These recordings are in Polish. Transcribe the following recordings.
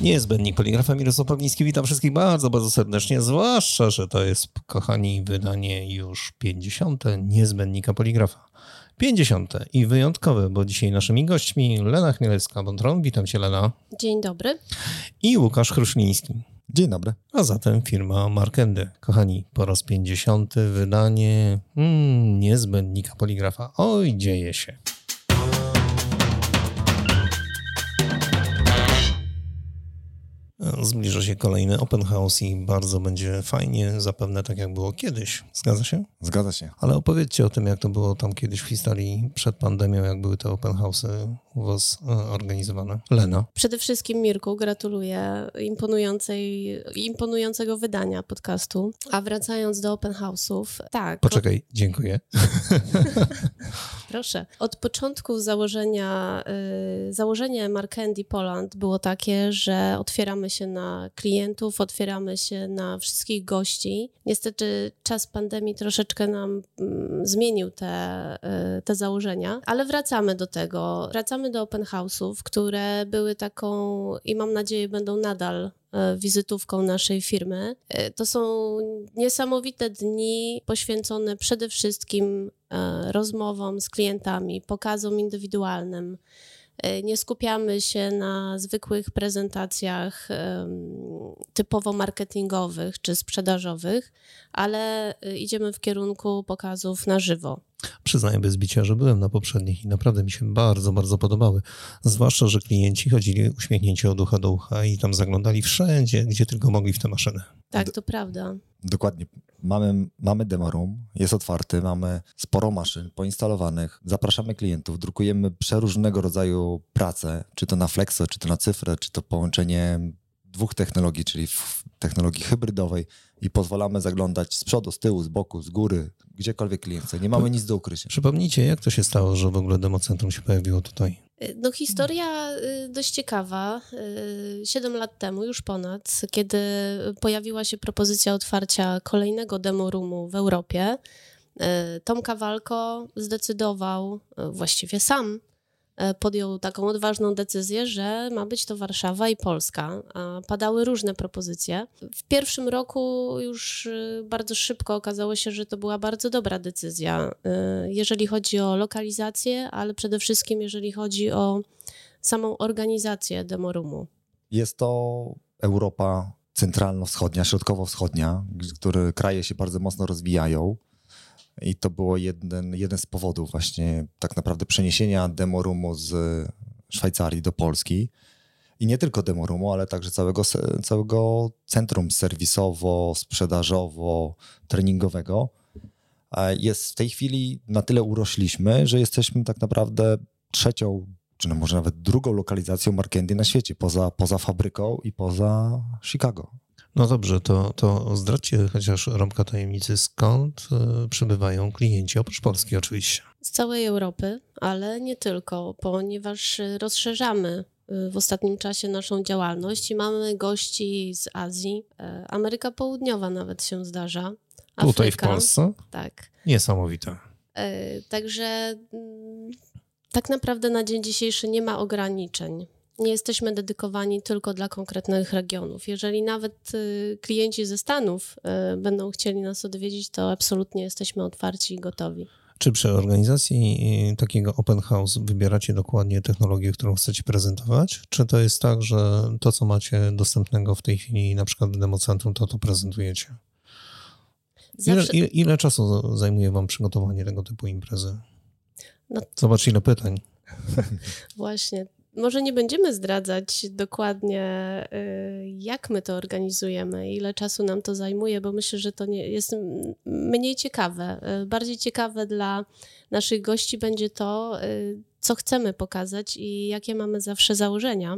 Niezbędnik Poligrafa Mirosław Pawliński, witam wszystkich bardzo, bardzo serdecznie, zwłaszcza, że to jest, kochani, wydanie już 50. Niezbędnika Poligrafa. 50. i wyjątkowe, bo dzisiaj naszymi gośćmi Lena Chmielewska-Bontron, witam cię Lena. Dzień dobry. I Łukasz Chruszliński. Dzień dobry. A zatem firma Markendy. Kochani, po raz 50. wydanie mm, Niezbędnika Poligrafa. Oj, dzieje się. Zbliża się kolejny open house i bardzo będzie fajnie, zapewne tak jak było kiedyś. Zgadza się? Zgadza się. Ale opowiedzcie o tym, jak to było tam kiedyś w historii przed pandemią, jak były te open house'y u was e, organizowane. Lena. Przede wszystkim Mirku gratuluję imponującej, imponującego wydania podcastu. A wracając do open house'ów, tak. Poczekaj, dziękuję. Proszę. Od początku założenia, y, założenie Markendi Poland było takie, że otwieramy się na klientów, otwieramy się na wszystkich gości. Niestety czas pandemii troszeczkę nam mm, zmienił te, y, te założenia, ale wracamy do tego. Wracamy do open house'ów, które były taką i mam nadzieję będą nadal e, wizytówką naszej firmy. E, to są niesamowite dni poświęcone przede wszystkim rozmowom z klientami, pokazom indywidualnym. Nie skupiamy się na zwykłych prezentacjach typowo marketingowych czy sprzedażowych, ale idziemy w kierunku pokazów na żywo. Przyznaję bez bicia, że byłem na poprzednich i naprawdę mi się bardzo, bardzo podobały. Zwłaszcza, że klienci chodzili uśmiechnięci od ucha do ucha i tam zaglądali wszędzie, gdzie tylko mogli w te maszyny. Tak, to prawda. Dokładnie. Mamy, mamy demo room, jest otwarty, mamy sporo maszyn poinstalowanych, zapraszamy klientów, drukujemy przeróżnego rodzaju prace, czy to na Flexo, czy to na cyfrę, czy to połączenie dwóch technologii, czyli technologii hybrydowej i pozwalamy zaglądać z przodu, z tyłu, z boku, z góry, gdziekolwiek klient chce. Nie mamy nic do ukrycia. Przypomnijcie, jak to się stało, że w ogóle democentrum się pojawiło tutaj? No historia y, dość ciekawa. Y, siedem lat temu, już ponad, kiedy pojawiła się propozycja otwarcia kolejnego demo roomu w Europie, y, Tom Kawalko zdecydował, właściwie sam, podjął taką odważną decyzję, że ma być to Warszawa i Polska. Padały różne propozycje. W pierwszym roku już e, bardzo szybko okazało się, że to była bardzo dobra decyzja, e, jeżeli chodzi o lokalizację, ale przede wszystkim jeżeli chodzi o samą organizację Demorumu. Jest to Europa centralno-wschodnia, środkowo-wschodnia, które kraje się bardzo mocno rozwijają. I to było jeden, jeden z powodów właśnie tak naprawdę przeniesienia demorumu z Szwajcarii do Polski. I nie tylko demorumu, ale także całego, całego centrum serwisowo-sprzedażowo-treningowego. Jest w tej chwili na tyle urośliśmy, że jesteśmy tak naprawdę trzecią, czy no może nawet drugą lokalizacją Markendy na świecie, poza, poza fabryką i poza Chicago. No dobrze, to, to zdradźcie chociaż rąbka tajemnicy, skąd y, przybywają klienci, oprócz Polski oczywiście. Z całej Europy, ale nie tylko, ponieważ rozszerzamy e, w ostatnim czasie naszą działalność i mamy gości z Azji, e, Ameryka Południowa nawet się zdarza. Afryka, Tutaj w Polsce? Tak. Niesamowite. Także mm, tak naprawdę na dzień dzisiejszy nie ma ograniczeń nie jesteśmy dedykowani tylko dla konkretnych regionów. Jeżeli nawet y, klienci ze Stanów y, będą chcieli nas odwiedzić, to absolutnie jesteśmy otwarci i gotowi. Czy przy organizacji y, takiego open house wybieracie dokładnie technologię, którą chcecie prezentować? Czy to jest tak, że to, co macie dostępnego w tej chwili, na przykład w democentrum, to to prezentujecie? Ile, ile, ile czasu zajmuje Wam przygotowanie tego typu imprezy? No... Zobacz, ile pytań. Właśnie, może nie będziemy zdradzać dokładnie, y, jak my to organizujemy, ile czasu nam to zajmuje, bo myślę, że to nie, jest mniej ciekawe. Y, bardziej ciekawe dla naszych gości będzie to, y, co chcemy pokazać i jakie mamy zawsze założenia.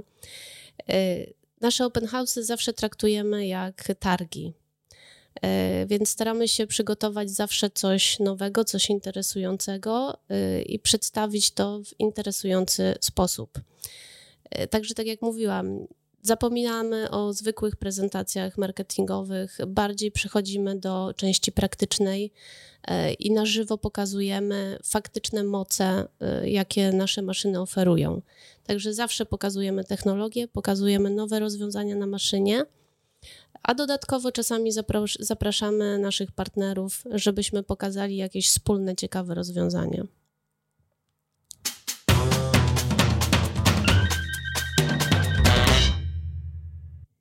Nasze open house zawsze traktujemy jak targi. E, więc staramy się przygotować zawsze coś nowego, coś interesującego e, i przedstawić to w interesujący sposób. E, także, tak jak mówiłam, zapominamy o zwykłych prezentacjach marketingowych, bardziej przechodzimy do części praktycznej i na żywo pokazujemy faktyczne moce, jakie nasze maszyny oferują. Także zawsze pokazujemy technologię, pokazujemy nowe rozwiązania na maszynie, a dodatkowo czasami zapraszamy naszych partnerów, żebyśmy pokazali jakieś wspólne, ciekawe rozwiązania.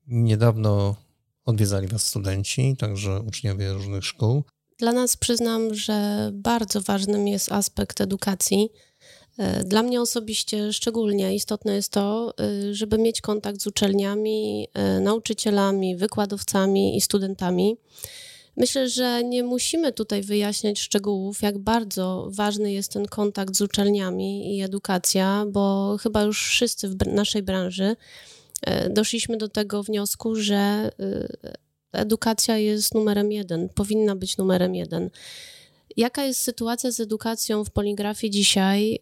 Niedawno odwiedzali Was studenci, także uczniowie różnych szkół. Dla nas przyznam, że bardzo ważnym jest aspekt edukacji. E, dla mnie osobiście szczególnie istotne jest to, e, żeby mieć kontakt z uczelniami, e, nauczycielami, wykładowcami i studentami. Myślę, że nie musimy tutaj wyjaśniać szczegółów, jak bardzo ważny jest ten kontakt z uczelniami i edukacja, bo chyba już wszyscy w naszej branży doszliśmy do tego wniosku, że edukacja jest numerem jeden, powinna być numerem jeden. Jaka jest sytuacja z edukacją w poligrafii dzisiaj?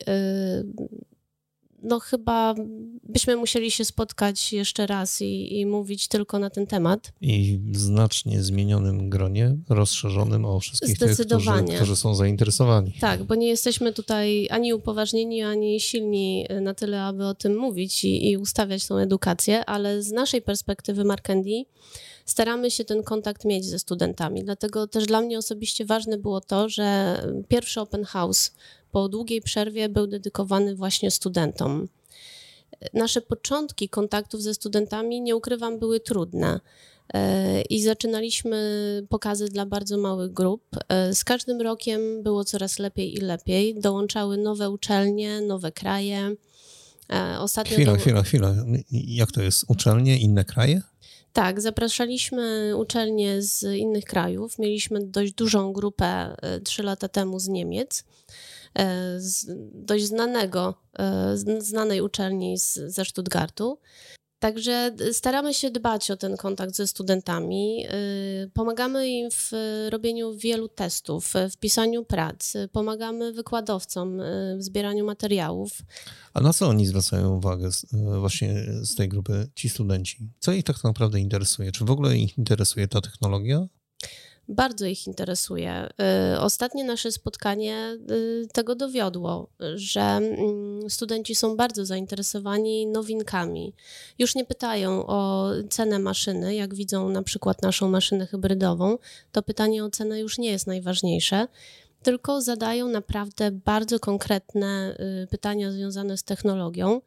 No chyba byśmy musieli się spotkać jeszcze raz i, i, mówić tylko na ten temat. I w znacznie zmienionym gronie, rozszerzonym o wszystkich tych, którzy, którzy, są zainteresowani. Tak, bo nie jesteśmy tutaj ani upoważnieni, ani silni na tyle, aby o tym mówić i, i ustawiać tą edukację, ale z naszej perspektywy Markendi staramy się ten kontakt mieć ze studentami. Dlatego też dla mnie osobiście ważne było to, że pierwszy open house po długiej przerwie był dedykowany właśnie studentom. Nasze początki kontaktów ze studentami, nie ukrywam, były trudne. E, I zaczynaliśmy pokazy dla bardzo małych grup. E, z każdym rokiem było coraz lepiej i lepiej. Dołączały nowe uczelnie, nowe kraje. E, ostatnio chwila, do... chwila, chwila. Jak to jest? Uczelnie, inne kraje? Tak, zapraszaliśmy uczelnie z innych krajów. Mieliśmy dość dużą grupę trzy lata temu z Niemiec. E, dość znanego, e, znanej uczelni z, ze Stuttgartu. Także staramy się dbać o ten kontakt ze studentami. E, pomagamy im w robieniu wielu testów, w pisaniu prac, pomagamy wykładowcom w zbieraniu materiałów. A na co oni zwracają uwagę właśnie z tej grupy, ci studenci? Co ich tak naprawdę interesuje? Czy w ogóle ich interesuje ta technologia? Bardzo ich interesuje. Y, ostatnie nasze spotkanie y, tego dowiodło, że mm, studenci są bardzo zainteresowani nowinkami. Już nie pytają o cenę maszyny, jak widzą na przykład naszą maszynę hybrydową, to pytanie o cenę już nie jest najważniejsze tylko zadają naprawdę bardzo konkretne y, pytania związane z technologią.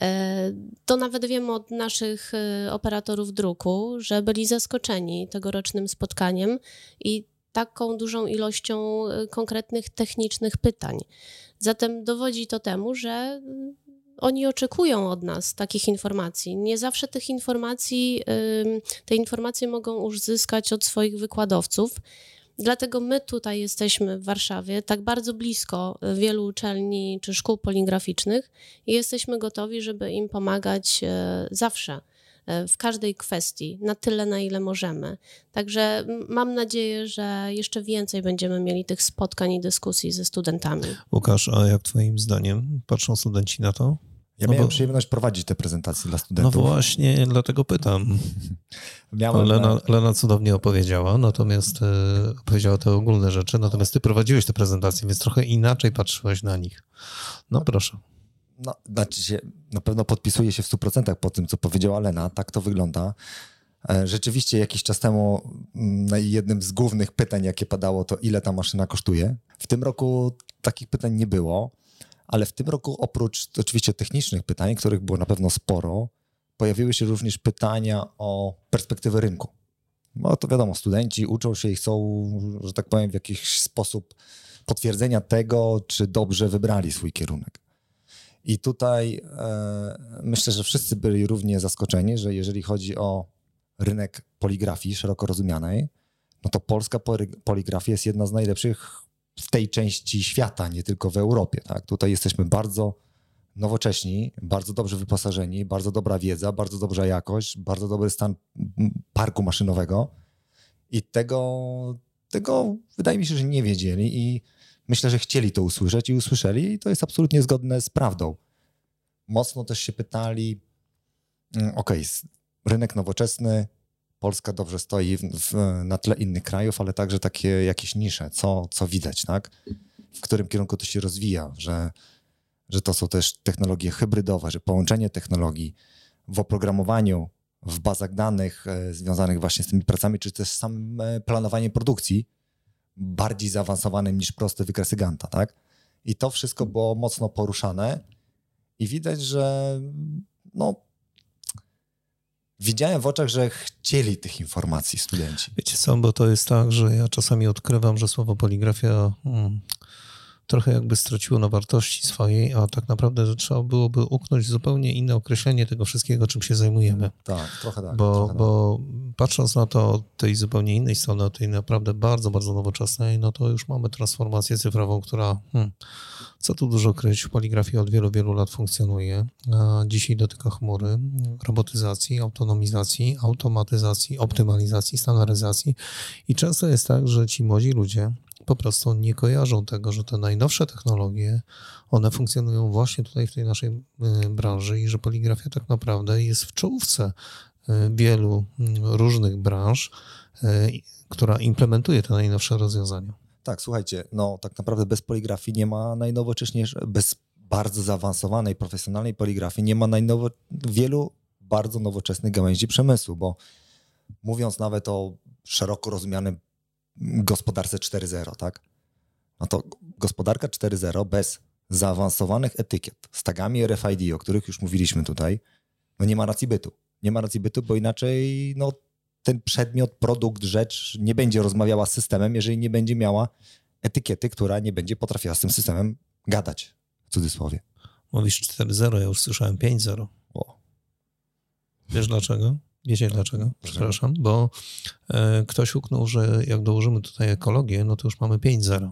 E, to nawet wiemy od naszych e, operatorów druku, że byli zaskoczeni tegorocznym spotkaniem i taką dużą ilością e, konkretnych technicznych pytań. Zatem dowodzi to temu, że mm, oni oczekują od nas takich informacji. Nie zawsze tych informacji, te informacje mogą uzyskać od swoich wykładowców. Dlatego my tutaj jesteśmy w Warszawie, tak bardzo blisko wielu uczelni czy szkół poligraficznych i jesteśmy gotowi, żeby im pomagać e, zawsze e, w każdej kwestii, na tyle, na ile możemy. Także mam nadzieję, że jeszcze więcej będziemy mieli tych spotkań i dyskusji ze studentami. Łukasz, a jak Twoim zdaniem patrzą studenci na to? Ja no miałem bo... przyjemność prowadzić te prezentacje dla studentów. No właśnie, dlatego pytam. Miałem... Lena, Lena cudownie opowiedziała, natomiast e, opowiedziała te ogólne rzeczy, natomiast ty prowadziłeś te prezentacje, więc trochę inaczej patrzyłeś na nich. No proszę. No, znaczy się, na pewno podpisuję się w 100% po tym, co powiedziała Lena. Tak to wygląda. E, rzeczywiście jakiś czas temu mm, jednym z głównych pytań, jakie padało, to ile ta maszyna kosztuje. W tym roku takich pytań nie było ale w tym roku oprócz oczywiście technicznych pytań, których było na pewno sporo, pojawiły się również pytania o perspektywę rynku. No to wiadomo, studenci uczą się i chcą, że tak powiem, w jakiś sposób potwierdzenia tego, czy dobrze wybrali swój kierunek. I tutaj e, myślę, że wszyscy byli równie zaskoczeni, że jeżeli chodzi o rynek poligrafii szeroko rozumianej, no to polska poligrafia jest jedna z najlepszych w tej części świata, nie tylko w Europie. Tak? Tutaj jesteśmy bardzo nowocześni, bardzo dobrze wyposażeni, bardzo dobra wiedza, bardzo dobra jakość, bardzo dobry stan parku maszynowego i tego, tego wydaje mi się, że nie wiedzieli i myślę, że chcieli to usłyszeć i usłyszeli i to jest absolutnie zgodne z prawdą. Mocno też się pytali, mm, okay, rynek nowoczesny, Polska dobrze stoi w, w, na tle innych krajów, ale także takie jakieś nisze, co, co widać, tak? W którym kierunku to się rozwija, że, że to są też technologie hybrydowe, że połączenie technologii w oprogramowaniu, w bazach danych e, związanych właśnie z tymi pracami, czy też samym e, planowaniem produkcji bardziej zaawansowanym niż proste wykresy Ganta, tak? I to wszystko było mocno poruszane i widać, że no, widziałem w oczach, że chcieli tych informacji studenci. Wiecie co, bo to jest tak, że ja czasami odkrywam, że słowo poligrafia hmm, trochę jakby straciło na wartości swojej, a tak naprawdę trzeba byłoby uknąć zupełnie inne określenie tego wszystkiego, czym się zajmujemy. Tak, trochę tak. Bo, trochę tak. bo patrząc na to od tej zupełnie innej strony, od tej naprawdę bardzo, bardzo nowoczesnej, no to już mamy transformację cyfrową, która, hmm, co tu dużo kryć, w poligrafii od wielu, wielu lat funkcjonuje. A dzisiaj dotyka chmury, robotyzacji, autonomizacji, automatyzacji, optymalizacji, standaryzacji i często jest tak, że ci młodzi ludzie po prostu nie kojarzą tego, że te najnowsze technologie, one funkcjonują właśnie tutaj w tej naszej y, branży i że poligrafia tak naprawdę jest w czołówce y, wielu mm, różnych branż, y, która implementuje te najnowsze rozwiązania. Tak, słuchajcie, no tak naprawdę bez poligrafii nie ma najnowocześniejszej, bez bardzo zaawansowanej, profesjonalnej poligrafii nie ma najnowo, wielu bardzo nowoczesnych gałęzi przemysłu, bo mówiąc nawet o szeroko rozumianym gospodarce 4.0, tak? No to gospodarka 4.0 bez zaawansowanych etykiet z tagami RFID, o których już mówiliśmy tutaj, no nie ma racji bytu. Nie ma racji bytu, bo inaczej no, ten przedmiot, produkt, rzecz nie będzie rozmawiała z systemem, jeżeli nie będzie miała etykiety, która nie będzie potrafiła z tym systemem gadać, w cudzysłowie. Mówisz 4.0, ja już słyszałem 5.0. O. Wiesz dlaczego? Wiecie dlaczego? Przepraszam, bo e, ktoś uknął, że jak dołożymy tutaj ekologię, no to już mamy 5.0.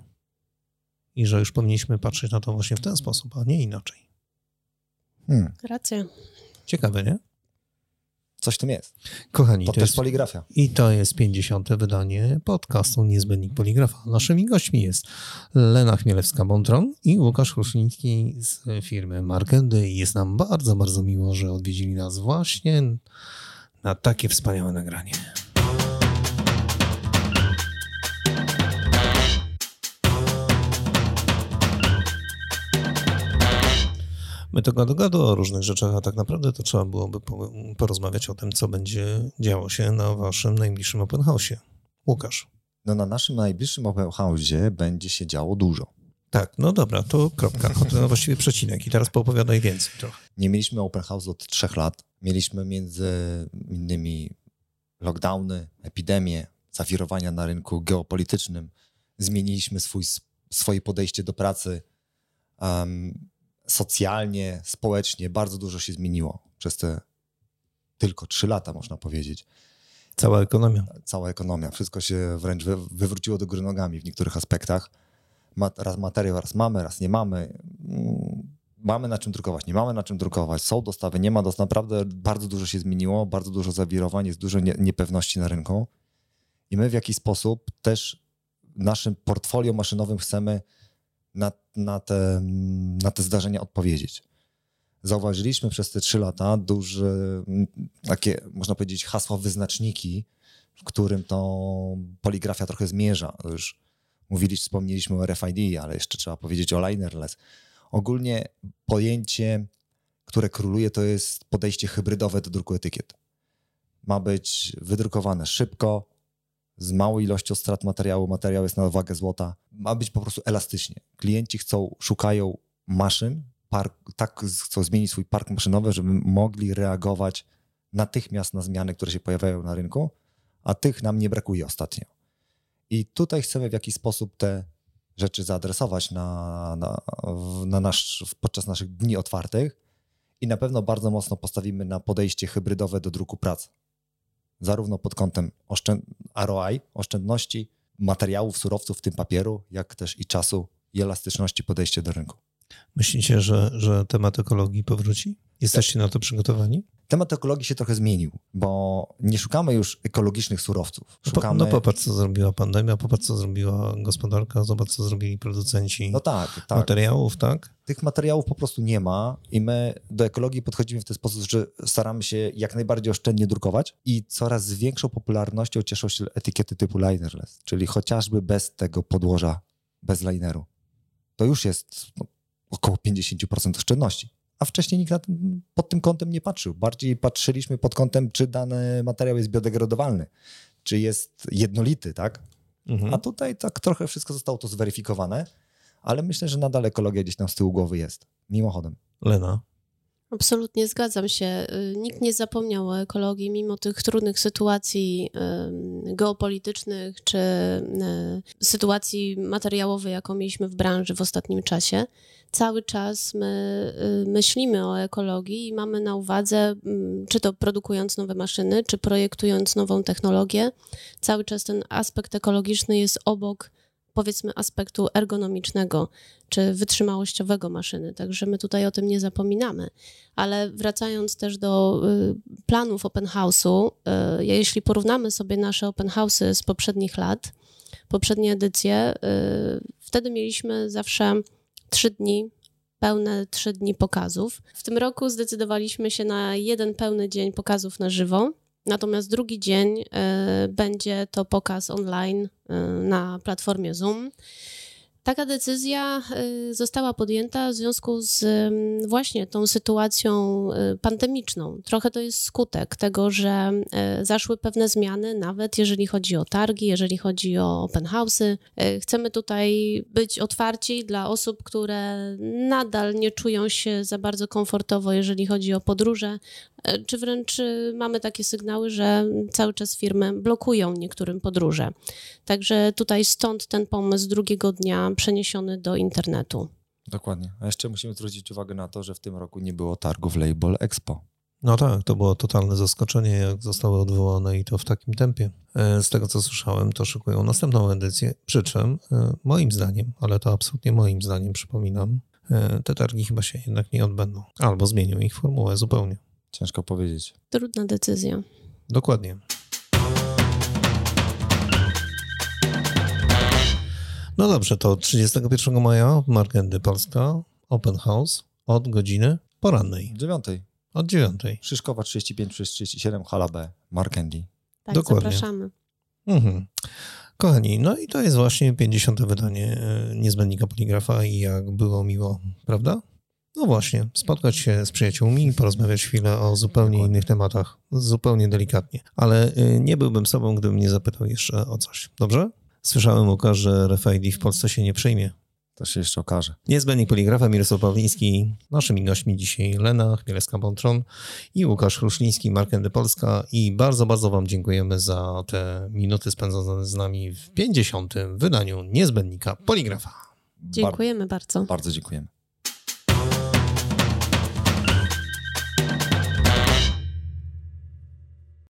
I że już powinniśmy patrzeć na to właśnie w ten sposób, a nie inaczej. Hmm. Racja. Ciekawe, nie? Coś w tym jest. Kochani, to, to też jest poligrafia. I to jest 50. wydanie podcastu Niezbędnik Poligrafa. Naszymi gośćmi jest Lena Chmielewska-Bontron i Łukasz Chruszliński z firmy Markendy. I jest nam bardzo, bardzo miło, że odwiedzili nas właśnie na takie wspaniałe nagranie. My to gadu gadu o różnych rzeczach, a tak naprawdę to trzeba byłoby porozmawiać o tym, co będzie działo się na waszym najbliższym open house. Łukasz. No na naszym najbliższym open house będzie się działo dużo. Tak, no dobra, to kropka. To właściwie przecinek i teraz poopowiadaj więcej trochę. Nie mieliśmy open house od trzech lat. Mieliśmy między innymi lockdowny, epidemie, zawirowania na rynku geopolitycznym. Zmieniliśmy swój, swoje podejście do pracy um, socjalnie, społecznie. Bardzo dużo się zmieniło przez te tylko trzy lata, można powiedzieć. Cała ekonomia. Cała ekonomia. Wszystko się wręcz wywróciło do góry nogami w niektórych aspektach. Raz materiał, raz mamy, raz nie mamy. Mm, mamy na czym drukować, nie mamy na czym drukować, są dostawy, nie ma dostaw. Naprawdę bardzo dużo się zmieniło, bardzo dużo zawirowań, jest dużo nie, niepewności na rynku. I my w jakiś sposób też naszym portfolio maszynowym chcemy na, na, te, na te zdarzenia odpowiedzieć. Zauważyliśmy przez te trzy lata duże, takie, można powiedzieć, hasła, wyznaczniki, w którym to poligrafia trochę zmierza. Już mówiliśmy, wspomnieliśmy o RFID, ale jeszcze trzeba powiedzieć o linerless Ogólnie pojęcie, które króluje, to jest podejście hybrydowe do druku etykiet. Ma być wydrukowane szybko, z małą ilością strat materiału, materiał jest na wagę złota. Ma być po prostu elastycznie. Klienci chcą, szukają maszyn, park, tak chcą zmienić swój park maszynowy, żeby mogli reagować natychmiast na zmiany, które się pojawiają na rynku, a tych nam nie brakuje ostatnio. I tutaj chcemy w jakiś sposób te rzeczy zaadresować na, na, na nasz, podczas naszych dni otwartych i na pewno bardzo mocno postawimy na podejście hybrydowe do druku pracy. Zarówno pod kątem oszczęd ROI, oszczędności materiałów, surowców, w tym papieru, jak też i czasu i elastyczności podejścia do rynku. Myślicie, że, że temat ekologii powróci? Jesteście na to przygotowani? Temat ekologii się trochę zmienił, bo nie szukamy już ekologicznych surowców. Szukamy... No, po, no popatrz, co zrobiła pandemia, popatrz, co zrobiła gospodarka, zobacz, co zrobili producenci no tak, tak. materiałów, tak? Tych materiałów po prostu nie ma i my do ekologii podchodzimy w ten sposób, że staramy się jak najbardziej oszczędnie drukować i coraz z większą popularnością cieszą się etykiety typu linerless, czyli chociażby bez tego podłoża, bez lineru. To już jest no, około 50% oszczędności a wcześniej nikt ten, pod tym kątem nie patrzył. Bardziej patrzyliśmy pod kątem, czy dany materiał jest biodegradowalny, czy jest jednolity, tak? Mhm. A tutaj tak trochę wszystko zostało to zweryfikowane, ale myślę, że nadal ekologia gdzieś tam z tyłu głowy jest, mimochodem. Lena? Absolutnie zgadzam się. Y, nikt nie zapomniał o ekologii, mimo tych trudnych sytuacji geopolitycznych czy y, sytuacji materiałowej, jaką mieliśmy w branży w ostatnim czasie. Cały czas my y, myślimy o ekologii i mamy na uwadze, czy to produkując nowe maszyny, czy projektując nową technologię, cały czas ten aspekt ekologiczny jest obok powiedzmy aspektu ergonomicznego czy wytrzymałościowego maszyny, także my tutaj o tym nie zapominamy. Ale wracając też do y, planów open house'u, y, jeśli porównamy sobie nasze open house'y z poprzednich lat, poprzednie edycje, y, wtedy mieliśmy zawsze trzy dni pełne trzy dni pokazów. W tym roku zdecydowaliśmy się na jeden pełny dzień pokazów na żywo. Natomiast drugi dzień e, będzie to pokaz online e, na platformie Zoom. Taka decyzja y, została podjęta w związku z mm, właśnie tą sytuacją y, pandemiczną. Trochę to jest skutek tego, że y, zaszły pewne zmiany, nawet jeżeli chodzi o targi, jeżeli chodzi o open house'y. Chcemy tutaj być otwarci dla osób, które nadal nie czują się za bardzo komfortowo, jeżeli chodzi o podróże, czy wręcz mamy takie sygnały, że cały czas firmy blokują niektórym podróże. Także tutaj stąd ten pomysł drugiego dnia przeniesiony do internetu. Dokładnie. A jeszcze musimy zwrócić uwagę na to, że w tym roku nie było targów Label Expo. No tak, to było totalne zaskoczenie, jak zostały odwołane i to w takim tempie. E, z tego co słyszałem, to szykują następną edycję, przy czym e, moim zdaniem, ale to absolutnie moim zdaniem, przypominam, e, te targi chyba się jednak nie odbędą. Albo zmienią ich formułę zupełnie. Ciężko powiedzieć. Trudna decyzja. Dokładnie. No dobrze, to 31 maja Markendy Polska, Open House od godziny porannej. Dziewiątej. Od dziewiątej. Szyszkowa 35 przez 37, hala B, Markendy. Tak, Dokładnie. zapraszamy. Mhm. Kochani, no i to jest właśnie 50. wydanie e, Niezbędnika Poligrafa i jak było miło, prawda? No właśnie, spotkać się z przyjaciółmi, porozmawiać chwilę o zupełnie Dokładnie. innych tematach, zupełnie delikatnie. Ale e, nie byłbym sobą, gdybym nie zapytał jeszcze o coś. Dobrze? Słyszałem, Łukasz, że RFID w Polsce się nie przyjmie. To się jeszcze okaże. Niezbędnik poligrafa Mirosław Pawliński. Naszymi gośćmi dzisiaj Lena Chmielewska-Bontron i Łukasz Chruszliński, Markendy Polska. I bardzo, bardzo Wam dziękujemy za te minuty spędzone z nami w 50. wydaniu Niezbędnika Poligrafa. Dziękujemy bardzo. Bardzo dziękujemy.